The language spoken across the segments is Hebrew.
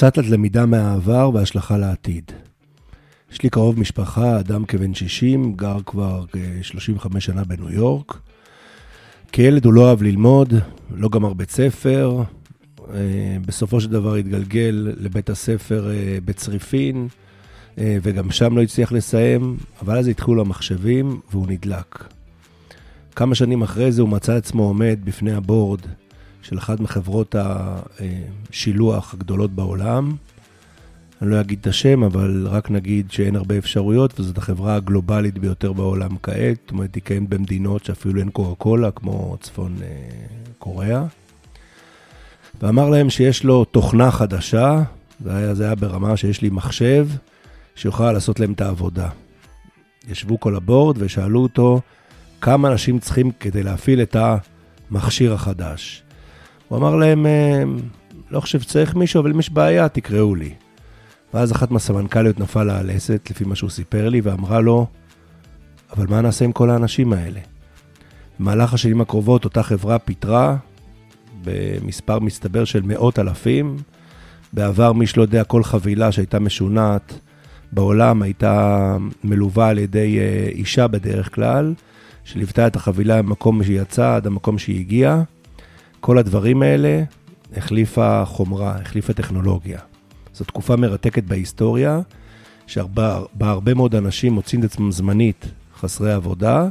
קצת על למידה מהעבר והשלכה לעתיד. יש לי קרוב משפחה, אדם כבן 60, גר כבר 35 שנה בניו יורק. כילד הוא לא אוהב ללמוד, לא גמר בית ספר. אה, בסופו של דבר התגלגל לבית הספר אה, בצריפין, אה, וגם שם לא הצליח לסיים, אבל אז התחילו המחשבים והוא נדלק. כמה שנים אחרי זה הוא מצא עצמו עומד בפני הבורד של אחת מחברות השילוח הגדולות בעולם. אני לא אגיד את השם, אבל רק נגיד שאין הרבה אפשרויות, וזאת החברה הגלובלית ביותר בעולם כעת. זאת אומרת, היא קיימת במדינות שאפילו אין קוקה קולה, כמו צפון אה, קוריאה. ואמר להם שיש לו תוכנה חדשה, זה היה, זה היה ברמה שיש לי מחשב, שיוכל לעשות להם את העבודה. ישבו כל הבורד ושאלו אותו כמה אנשים צריכים כדי להפעיל את המכשיר החדש. הוא אמר להם, אה, לא חושב שצריך מישהו, אבל אם יש בעיה, תקראו לי. ואז אחת מהסמנכ"ליות נפלה לה הלסת, לפי מה שהוא סיפר לי, ואמרה לו, אבל מה נעשה עם כל האנשים האלה? במהלך השנים הקרובות אותה חברה פיטרה במספר מסתבר של מאות אלפים. בעבר, מי שלא יודע, כל חבילה שהייתה משונעת בעולם הייתה מלווה על ידי אה, אישה בדרך כלל, שליוותה את החבילה מהמקום שהיא יצאה עד המקום שהיא הגיעה. כל הדברים האלה החליפה חומרה, החליפה טכנולוגיה. זו תקופה מרתקת בהיסטוריה, שבה הרבה מאוד אנשים מוצאים את עצמם זמנית חסרי עבודה,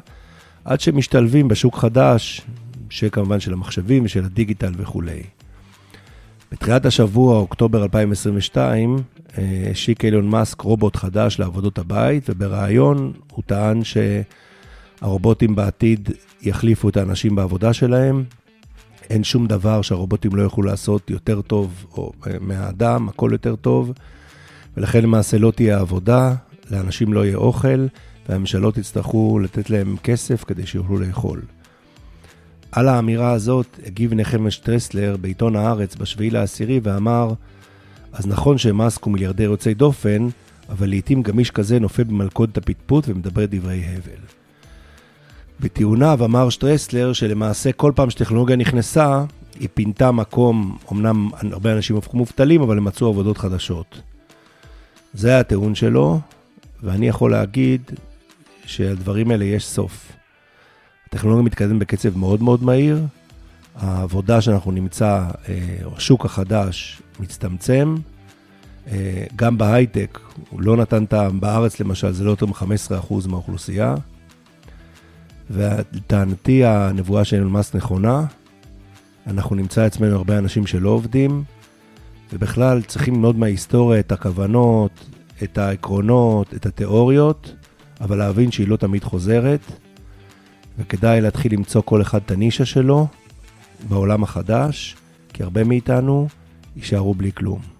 עד שמשתלבים בשוק חדש, שכמובן של המחשבים ושל הדיגיטל וכולי. בתחילת השבוע, אוקטובר 2022, השיק אילון מאסק רובוט חדש לעבודות הבית, ובריאיון הוא טען שהרובוטים בעתיד יחליפו את האנשים בעבודה שלהם, אין שום דבר שהרובוטים לא יוכלו לעשות יותר טוב או אה, מהאדם, הכל יותר טוב, ולכן למעשה לא תהיה עבודה, לאנשים לא יהיה אוכל, והממשלות יצטרכו לתת להם כסף כדי שיוכלו לאכול. על האמירה הזאת הגיב נחמש טרסלר בעיתון הארץ בשביעי לעשירי ואמר, אז נכון שמאסק הוא מיליארדר יוצאי דופן, אבל לעיתים גם איש כזה נופל במלכודת הפטפוט ומדבר דברי הבל. בטיעוניו אמר שטרסלר שלמעשה כל פעם שטכנולוגיה נכנסה, היא פינתה מקום, אמנם הרבה אנשים הפכו מובטלים, אבל הם מצאו עבודות חדשות. זה היה הטיעון שלו, ואני יכול להגיד שלדברים האלה יש סוף. הטכנולוגיה מתקדמת בקצב מאוד מאוד מהיר, העבודה שאנחנו נמצא, אה, השוק החדש מצטמצם, אה, גם בהייטק, הוא לא נתן טעם, בארץ למשל זה לא יותר מ-15% מהאוכלוסייה. ולטענתי הנבואה של אילון מאסק נכונה, אנחנו נמצא עצמנו הרבה אנשים שלא עובדים, ובכלל צריכים ללמוד מההיסטוריה את הכוונות, את העקרונות, את התיאוריות, אבל להבין שהיא לא תמיד חוזרת, וכדאי להתחיל למצוא כל אחד את הנישה שלו בעולם החדש, כי הרבה מאיתנו יישארו בלי כלום.